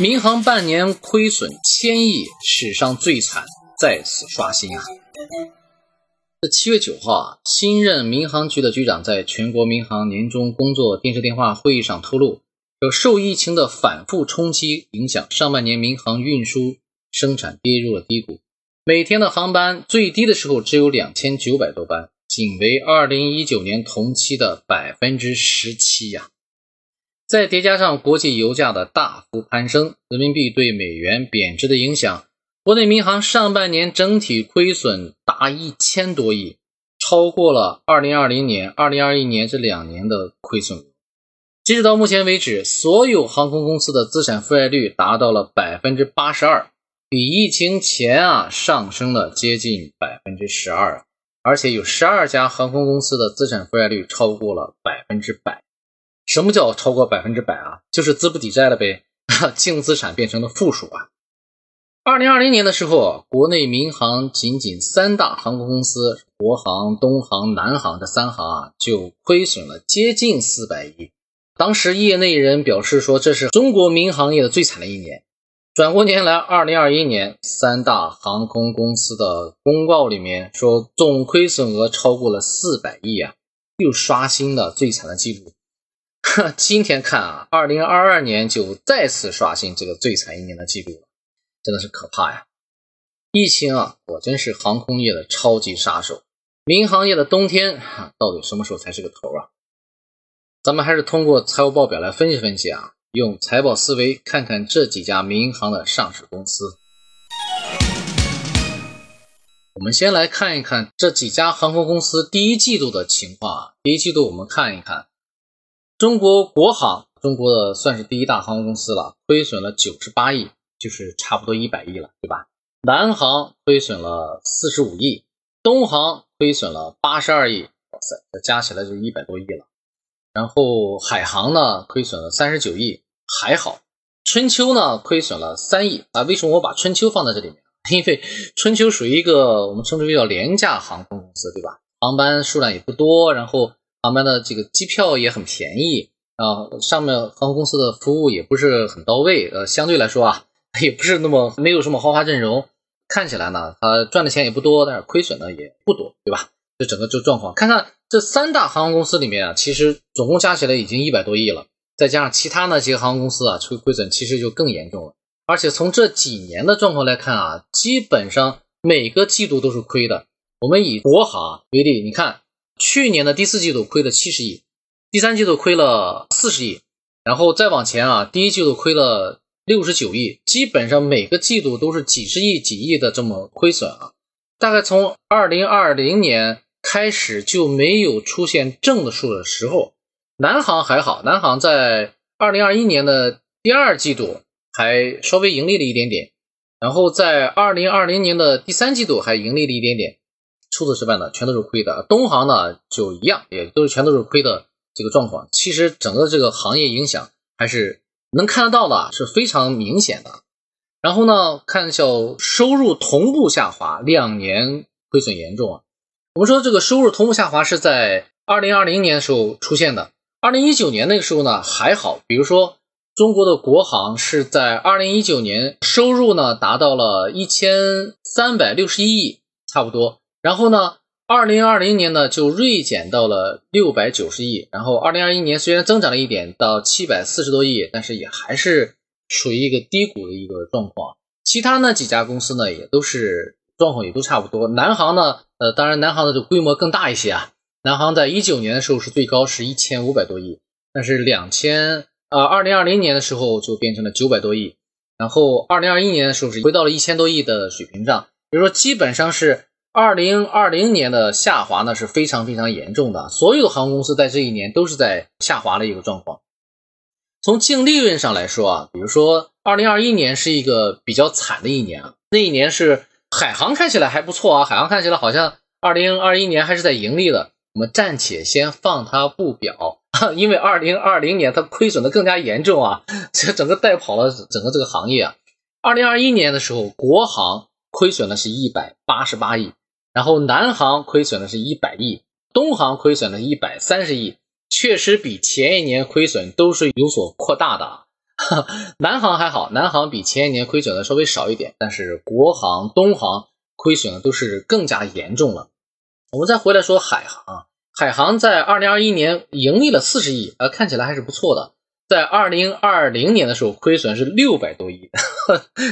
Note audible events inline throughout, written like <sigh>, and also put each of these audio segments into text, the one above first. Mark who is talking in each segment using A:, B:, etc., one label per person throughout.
A: 民航半年亏损千亿，史上最惨，再次刷新啊！这七月九号啊，新任民航局的局长在全国民航年终工作电视电话会议上透露，有受疫情的反复冲击影响，上半年民航运输生产跌入了低谷，每天的航班最低的时候只有两千九百多班，仅为二零一九年同期的百分之十七呀。再叠加上国际油价的大幅攀升，人民币对美元贬值的影响，国内民航上半年整体亏损达一千多亿，超过了二零二零年、二零二一年这两年的亏损。截止到目前为止，所有航空公司的资产负债率达到了百分之八十二，比疫情前啊上升了接近百分之十二，而且有十二家航空公司的资产负债率超过了百分之百。什么叫超过百分之百啊？就是资不抵债了呗，<laughs> 净资产变成了负数啊。二零二零年的时候，国内民航仅仅三大航空公司，国航、东航、南航这三航啊，就亏损了接近四百亿。当时业内人表示说，这是中国民航业的最惨的一年。转过年来，二零二一年，三大航空公司的公告里面说，总亏损额超过了四百亿啊，又刷新了最惨的记录。<laughs> 今天看啊，二零二二年就再次刷新这个最惨一年的记录了，真的是可怕呀！疫情啊，果真是航空业的超级杀手。民航业的冬天到底什么时候才是个头啊？咱们还是通过财务报表来分析分析啊，用财报思维看看这几家民航的上市公司。我们先来看一看这几家航空公司第一季度的情况啊。第一季度我们看一看。中国国航，中国的算是第一大航空公司了，亏损了九十八亿，就是差不多一百亿了，对吧？南航亏损了四十五亿，东航亏损了八十二亿，哇塞，这加起来就一百多亿了。然后海航呢，亏损了三十九亿，还好。春秋呢，亏损了三亿啊。为什么我把春秋放在这里面？<laughs> 因为春秋属于一个我们称之为叫廉价航空公司，对吧？航班数量也不多，然后。航班的这个机票也很便宜啊，上面航空公司的服务也不是很到位，呃，相对来说啊，<laughs> 也不是那么没有什么豪华阵容，看起来呢，它赚的钱也不多，但是亏损呢也不多，对吧？这整个这状况，看看这三大航空公司里面啊，其实总共加起来已经一百多亿了，再加上其他那几个航空公司啊，亏亏损其实就更严重了。而且从这几年的状况来看啊，基本上每个季度都是亏的。我们以国航为例，你看。去年的第四季度亏了七十亿，第三季度亏了四十亿，然后再往前啊，第一季度亏了六十九亿，基本上每个季度都是几十亿、几亿的这么亏损啊。大概从二零二零年开始就没有出现正的数的时候，南航还好，南航在二零二一年的第二季度还稍微盈利了一点点，然后在二零二零年的第三季度还盈利了一点点。初次失败呢，全都是亏的。东航呢就一样，也都是全都是亏的这个状况。其实整个这个行业影响还是能看得到的，是非常明显的。然后呢，看一下收入同步下滑，两年亏损严重啊。我们说这个收入同步下滑是在二零二零年的时候出现的，二零一九年那个时候呢还好。比如说中国的国航是在二零一九年收入呢达到了一千三百六十一亿，差不多。然后呢，二零二零年呢就锐减到了六百九十亿，然后二零二一年虽然增长了一点到七百四十多亿，但是也还是处于一个低谷的一个状况。其他那几家公司呢也都是状况也都差不多。南航呢，呃，当然南航的这规模更大一些啊。南航在一九年的时候是最高是一千五百多亿，但是两千呃二零二零年的时候就变成了九百多亿，然后二零二一年的时候是回到了一千多亿的水平上，比如说基本上是。二零二零年的下滑呢是非常非常严重的，所有航空公司在这一年都是在下滑的一个状况。从净利润上来说啊，比如说二零二一年是一个比较惨的一年啊，那一年是海航看起来还不错啊，海航看起来好像二零二一年还是在盈利的。我们暂且先放它不表，<laughs> 因为二零二零年它亏损的更加严重啊，这整个带跑了整个这个行业啊。二零二一年的时候，国航亏损了是一百八十八亿。然后南航亏损的是一百亿，东航亏损了一百三十亿，确实比前一年亏损都是有所扩大的。<laughs> 南航还好，南航比前一年亏损的稍微少一点，但是国航、东航亏损的都是更加严重了。我们再回来说海航，海航在二零二一年盈利了四十亿，呃，看起来还是不错的。在二零二零年的时候，亏损是六百多亿，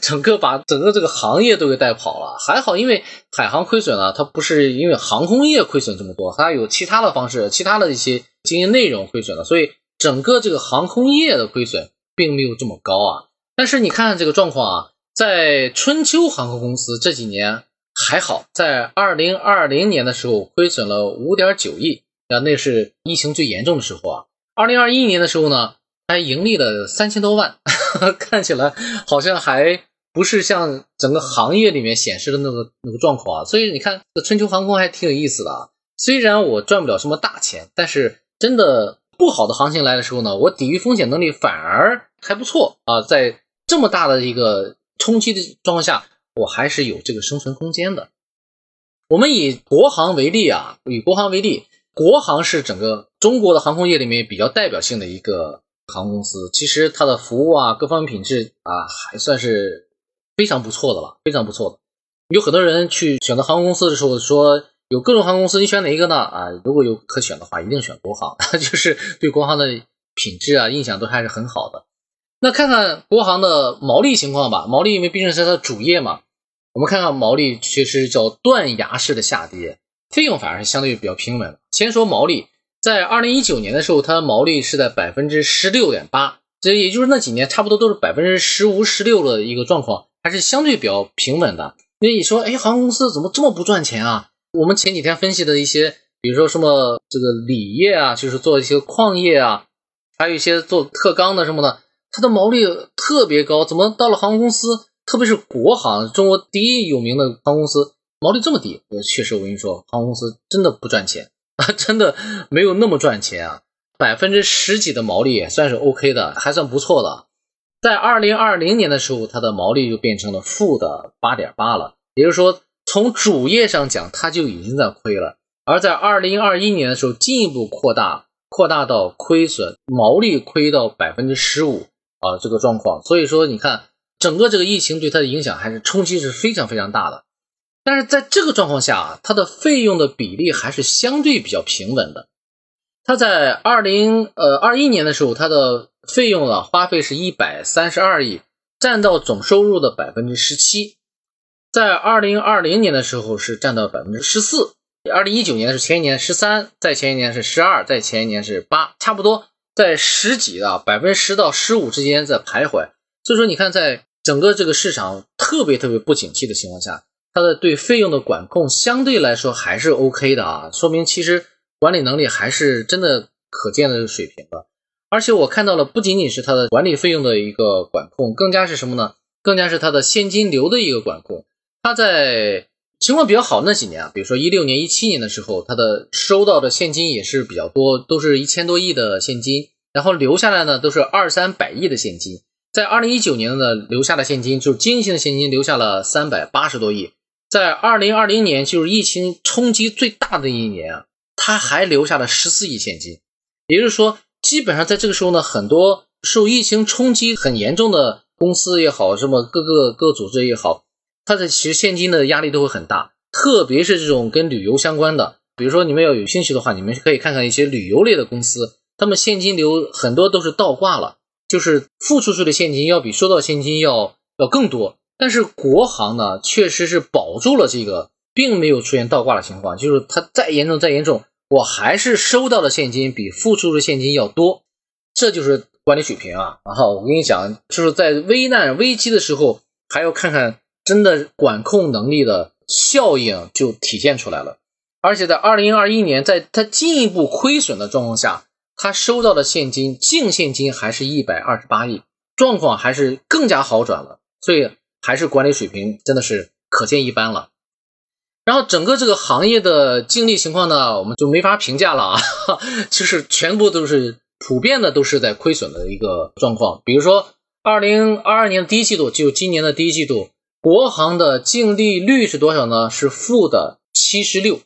A: 整个把整个这个行业都给带跑了。还好，因为海航亏损了，它不是因为航空业亏损这么多，它有其他的方式，其他的一些经营内容亏损了，所以整个这个航空业的亏损并没有这么高啊。但是你看看这个状况啊，在春秋航空公司这几年还好，在二零二零年的时候亏损了五点九亿，啊，那是疫情最严重的时候啊。二零二一年的时候呢？还盈利了三千多万，<laughs> 看起来好像还不是像整个行业里面显示的那个那个状况啊。所以你看，这春秋航空还挺有意思的啊。虽然我赚不了什么大钱，但是真的不好的行情来的时候呢，我抵御风险能力反而还不错啊。在这么大的一个冲击的状况下，我还是有这个生存空间的。我们以国航为例啊，以国航为例，国航是整个中国的航空业里面比较代表性的一个。航空公司其实它的服务啊，各方面品质啊，还算是非常不错的了，非常不错的。有很多人去选择航空公司的时候说，有各种航空公司，你选哪一个呢？啊，如果有可选的话，一定选国航，<laughs> 就是对国航的品质啊印象都还是很好的。那看看国航的毛利情况吧，毛利因为毕竟是它的主业嘛，我们看看毛利确实叫断崖式的下跌，费用反而是相对比较平稳。先说毛利。在二零一九年的时候，它的毛利是在百分之十六点八，这也就是那几年差不多都是百分之十五、十六的一个状况，还是相对比较平稳的。那你说，哎，航空公司怎么这么不赚钱啊？我们前几天分析的一些，比如说什么这个锂业啊，就是做一些矿业啊，还有一些做特钢的什么的，它的毛利特别高，怎么到了航空公司，特别是国航，中国第一有名的航空公司，毛利这么低？确实，我跟你说，航空公司真的不赚钱。啊，<laughs> 真的没有那么赚钱啊，百分之十几的毛利也算是 OK 的，还算不错的。在二零二零年的时候，它的毛利就变成了负的八点八了，也就是说，从主业上讲，它就已经在亏了。而在二零二一年的时候，进一步扩大，扩大到亏损，毛利亏到百分之十五啊，这个状况。所以说，你看整个这个疫情对它的影响还是冲击是非常非常大的。但是在这个状况下啊，它的费用的比例还是相对比较平稳的。它在二零呃二一年的时候，它的费用呢花费是一百三十二亿，占到总收入的百分之十七。在二零二零年的时候是占到百分之十四，二零一九年是前一年十三，在前一年是十二，在前一年是八，差不多在十几啊百分之十到十五之间在徘徊。所以说，你看在整个这个市场特别特别不景气的情况下。它的对费用的管控相对来说还是 OK 的啊，说明其实管理能力还是真的可见的水平的。而且我看到了，不仅仅是它的管理费用的一个管控，更加是什么呢？更加是它的现金流的一个管控。它在情况比较好那几年啊，比如说一六年、一七年的时候，它的收到的现金也是比较多，都是一千多亿的现金，然后留下来呢都是二三百亿的现金。在二零一九年呢，留下的现金就是经营性的现金留下了三百八十多亿。在二零二零年，就是疫情冲击最大的一年啊，他还留下了十四亿现金，也就是说，基本上在这个时候呢，很多受疫情冲击很严重的公司也好，什么各个各组织也好，它的其实现金的压力都会很大，特别是这种跟旅游相关的，比如说你们要有兴趣的话，你们可以看看一些旅游类的公司，他们现金流很多都是倒挂了，就是付出去的现金要比收到现金要要更多。但是国航呢，确实是保住了这个，并没有出现倒挂的情况。就是它再严重再严重，我还是收到的现金比付出的现金要多，这就是管理水平啊。然后我跟你讲，就是在危难危机的时候，还要看看真的管控能力的效应就体现出来了。而且在二零二一年，在它进一步亏损的状况下，它收到的现金净现金还是一百二十八亿，状况还是更加好转了。所以。还是管理水平真的是可见一斑了，然后整个这个行业的净利情况呢，我们就没法评价了啊，<laughs> 就是全部都是普遍的都是在亏损的一个状况。比如说，二零二二年的第一季度，就今年的第一季度，国航的净利率是多少呢？是负的七十六，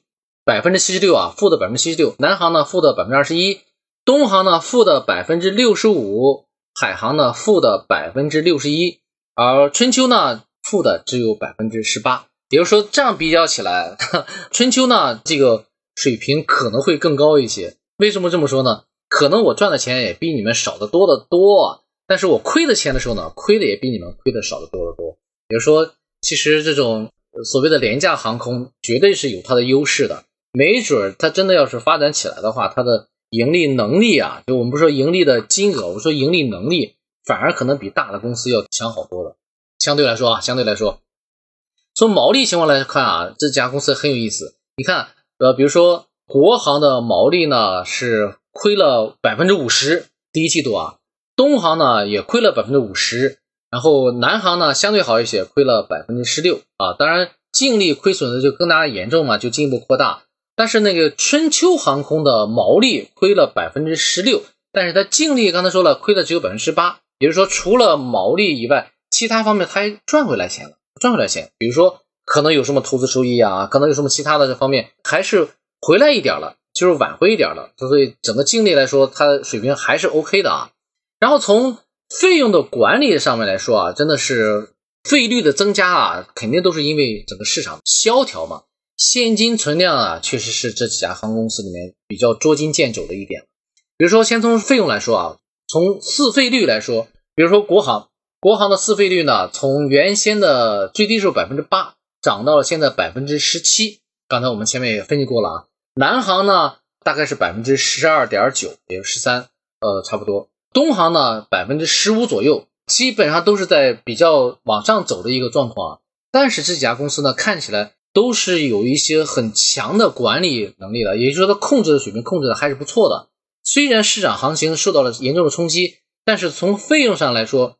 A: 百分之七十六啊，负的百分之七十六。南航呢，负的百分之二十一，东航呢，负的百分之六十五。海航呢负的百分之六十一，而春秋呢负的只有百分之十八。也就是说，这样比较起来，<laughs> 春秋呢这个水平可能会更高一些。为什么这么说呢？可能我赚的钱也比你们少得多得多，但是我亏的钱的时候呢，亏的也比你们亏的少得多得多。比如说，其实这种所谓的廉价航空，绝对是有它的优势的。没准它真的要是发展起来的话，它的盈利能力啊，就我们不说盈利的金额，我说盈利能力，反而可能比大的公司要强好多了。相对来说啊，相对来说。从毛利情况来看啊，这家公司很有意思。你看，呃，比如说国航的毛利呢是亏了百分之五十，第一季度啊，东航呢也亏了百分之五十，然后南航呢相对好一些，亏了百分之十六啊。当然净利亏损的就更加严重嘛，就进一步扩大。但是那个春秋航空的毛利亏了百分之十六，但是它净利刚才说了亏的只有百分之八，也就是说除了毛利以外，其他方面它还赚回来钱了。赚回来钱，比如说可能有什么投资收益啊，可能有什么其他的这方面，还是回来一点了，就是挽回一点了，所以整个净利来说，它水平还是 OK 的啊。然后从费用的管理上面来说啊，真的是费率的增加啊，肯定都是因为整个市场萧条嘛。现金存量啊，确实是这几家航空公司里面比较捉襟见肘的一点。比如说，先从费用来说啊，从四费率来说，比如说国航。国航的四费率呢，从原先的最低时候百分之八，涨到了现在百分之十七。刚才我们前面也分析过了啊。南航呢，大概是百分之十二点九，也就十三，呃，差不多。东航呢，百分之十五左右，基本上都是在比较往上走的一个状况啊。但是这几家公司呢，看起来都是有一些很强的管理能力的，也就是说，它控制的水平控制的还是不错的。虽然市场行情受到了严重的冲击，但是从费用上来说，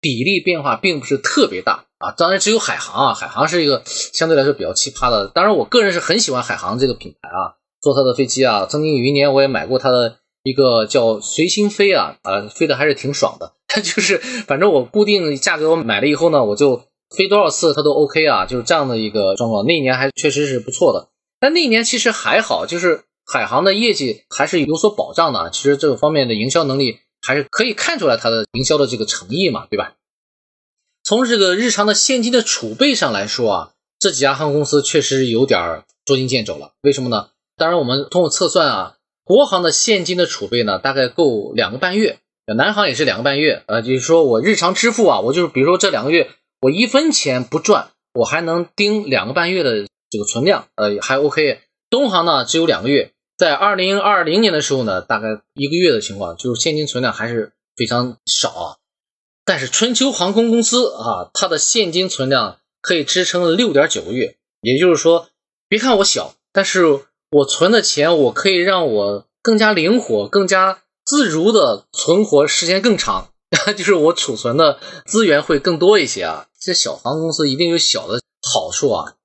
A: 比例变化并不是特别大啊，当然只有海航啊，海航是一个相对来说比较奇葩的。当然，我个人是很喜欢海航这个品牌啊，坐它的飞机啊，曾经有一年我也买过它的一个叫随心飞啊，啊，飞的还是挺爽的。它 <laughs> 就是反正我固定价格我买了以后呢，我就飞多少次它都 OK 啊，就是这样的一个状况。那一年还确实是不错的，但那一年其实还好，就是海航的业绩还是有所保障的。其实这个方面的营销能力。还是可以看出来它的营销的这个诚意嘛，对吧？从这个日常的现金的储备上来说啊，这几家航空公司确实有点捉襟见肘了。为什么呢？当然，我们通过测算啊，国航的现金的储备呢，大概够两个半月；南航也是两个半月。呃，就是说我日常支付啊，我就是比如说这两个月我一分钱不赚，我还能盯两个半月的这个存量，呃，还 OK。东航呢，只有两个月。在二零二零年的时候呢，大概一个月的情况，就是现金存量还是非常少啊。但是春秋航空公司啊，它的现金存量可以支撑六点九个月。也就是说，别看我小，但是我存的钱，我可以让我更加灵活、更加自如的存活时间更长，<laughs> 就是我储存的资源会更多一些啊。这小航空公司一定有小的好处啊。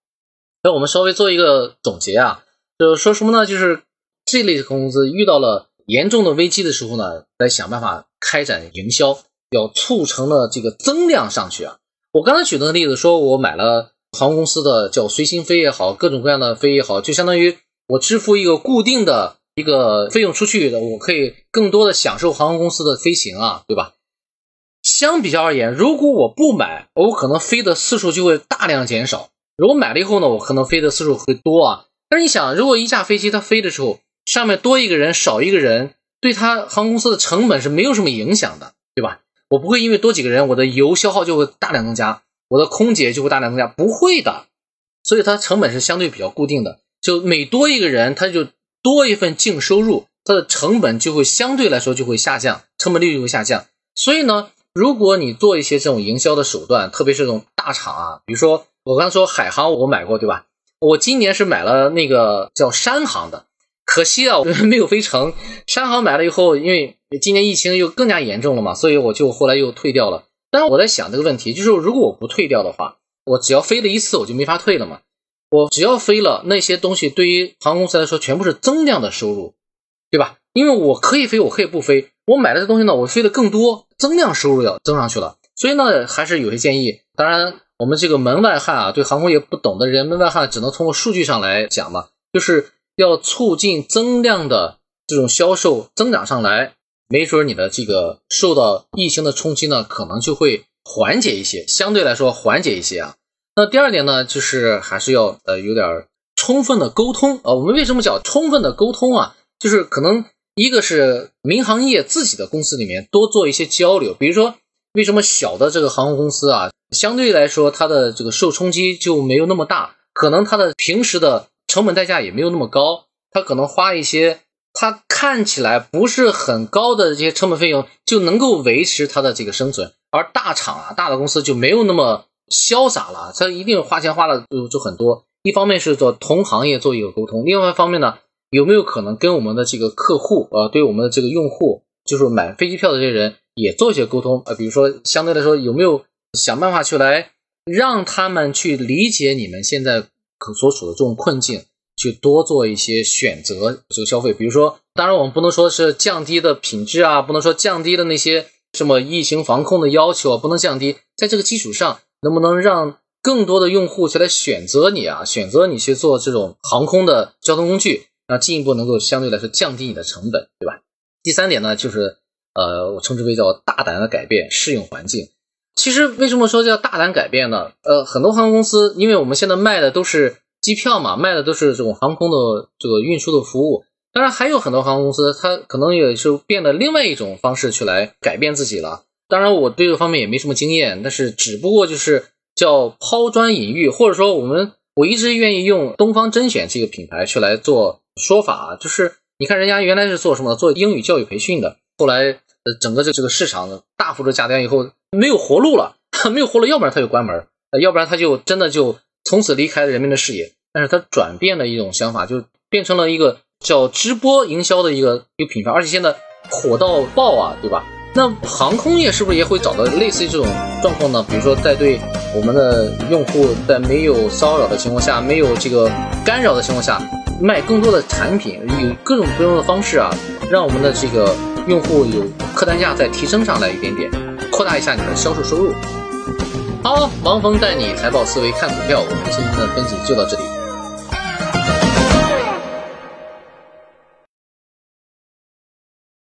A: 那我们稍微做一个总结啊，就说什么呢？就是。这类公司遇到了严重的危机的时候呢，来想办法开展营销，要促成了这个增量上去啊。我刚才举的例子，说我买了航空公司的叫随心飞也好，各种各样的飞也好，就相当于我支付一个固定的一个费用出去的，我可以更多的享受航空公司的飞行啊，对吧？相比较而言，如果我不买，我可能飞的次数就会大量减少；如果买了以后呢，我可能飞的次数会多啊。但是你想，如果一架飞机它飞的时候，上面多一个人少一个人，对他航空公司的成本是没有什么影响的，对吧？我不会因为多几个人，我的油消耗就会大量增加，我的空姐就会大量增加，不会的。所以它成本是相对比较固定的，就每多一个人，它就多一份净收入，它的成本就会相对来说就会下降，成本率就会下降。所以呢，如果你做一些这种营销的手段，特别是这种大厂啊，比如说我刚才说海航，我买过，对吧？我今年是买了那个叫山航的。可惜啊，<laughs> 没有飞成。山航买了以后，因为今年疫情又更加严重了嘛，所以我就后来又退掉了。但是我在想这个问题，就是如果我不退掉的话，我只要飞了一次，我就没法退了嘛。我只要飞了那些东西，对于航空公司来说，全部是增量的收入，对吧？因为我可以飞，我可以不飞。我买了这东西呢，我飞的更多，增量收入要增上去了。所以呢，还是有些建议。当然，我们这个门外汉啊，对航空业不懂的人，门外汉只能通过数据上来讲嘛，就是。要促进增量的这种销售增长上来，没准你的这个受到疫情的冲击呢，可能就会缓解一些，相对来说缓解一些啊。那第二点呢，就是还是要呃有点充分的沟通啊。我们为什么讲充分的沟通啊？就是可能一个是民航业自己的公司里面多做一些交流，比如说为什么小的这个航空公司啊，相对来说它的这个受冲击就没有那么大，可能它的平时的成本代价也没有那么高，它可能花一些它看起来不是很高的这些成本费用就能够维持它的这个生存，而大厂啊大的公司就没有那么。潇洒了，他一定花钱花的就就很多。一方面是做同行业做一个沟通，另外一方面呢，有没有可能跟我们的这个客户呃，对我们的这个用户，就是买飞机票的这些人也做一些沟通呃，比如说相对来说有没有想办法去来让他们去理解你们现在可所处的这种困境，去多做一些选择这个消费。比如说，当然我们不能说是降低的品质啊，不能说降低的那些什么疫情防控的要求啊，不能降低，在这个基础上。能不能让更多的用户去来选择你啊？选择你去做这种航空的交通工具，那进一步能够相对来说降低你的成本，对吧？第三点呢，就是呃，我称之为叫大胆的改变，适应环境。其实为什么说叫大胆改变呢？呃，很多航空公司，因为我们现在卖的都是机票嘛，卖的都是这种航空的这个运输的服务。当然，还有很多航空公司，它可能也是变了另外一种方式去来改变自己了。当然，我对这方面也没什么经验，但是只不过就是叫抛砖引玉，或者说我们我一直愿意用东方甄选这个品牌去来做说法，就是你看人家原来是做什么，做英语教育培训的，后来呃整个这这个市场大幅度下跌以后没有活路了，<laughs> 没有活路，要不然他就关门，要不然他就真的就从此离开了人们的视野。但是他转变了一种想法，就变成了一个叫直播营销的一个一个品牌，而且现在火到爆啊，对吧？那航空业是不是也会找到类似于这种状况呢？比如说，在对我们的用户在没有骚扰的情况下，没有这个干扰的情况下，卖更多的产品，有各种各样的方式啊，让我们的这个用户有客单价再提升上来一点点，扩大一下你的销售收入。好，王峰带你财报思维看股票，我们今天的分析就到这里。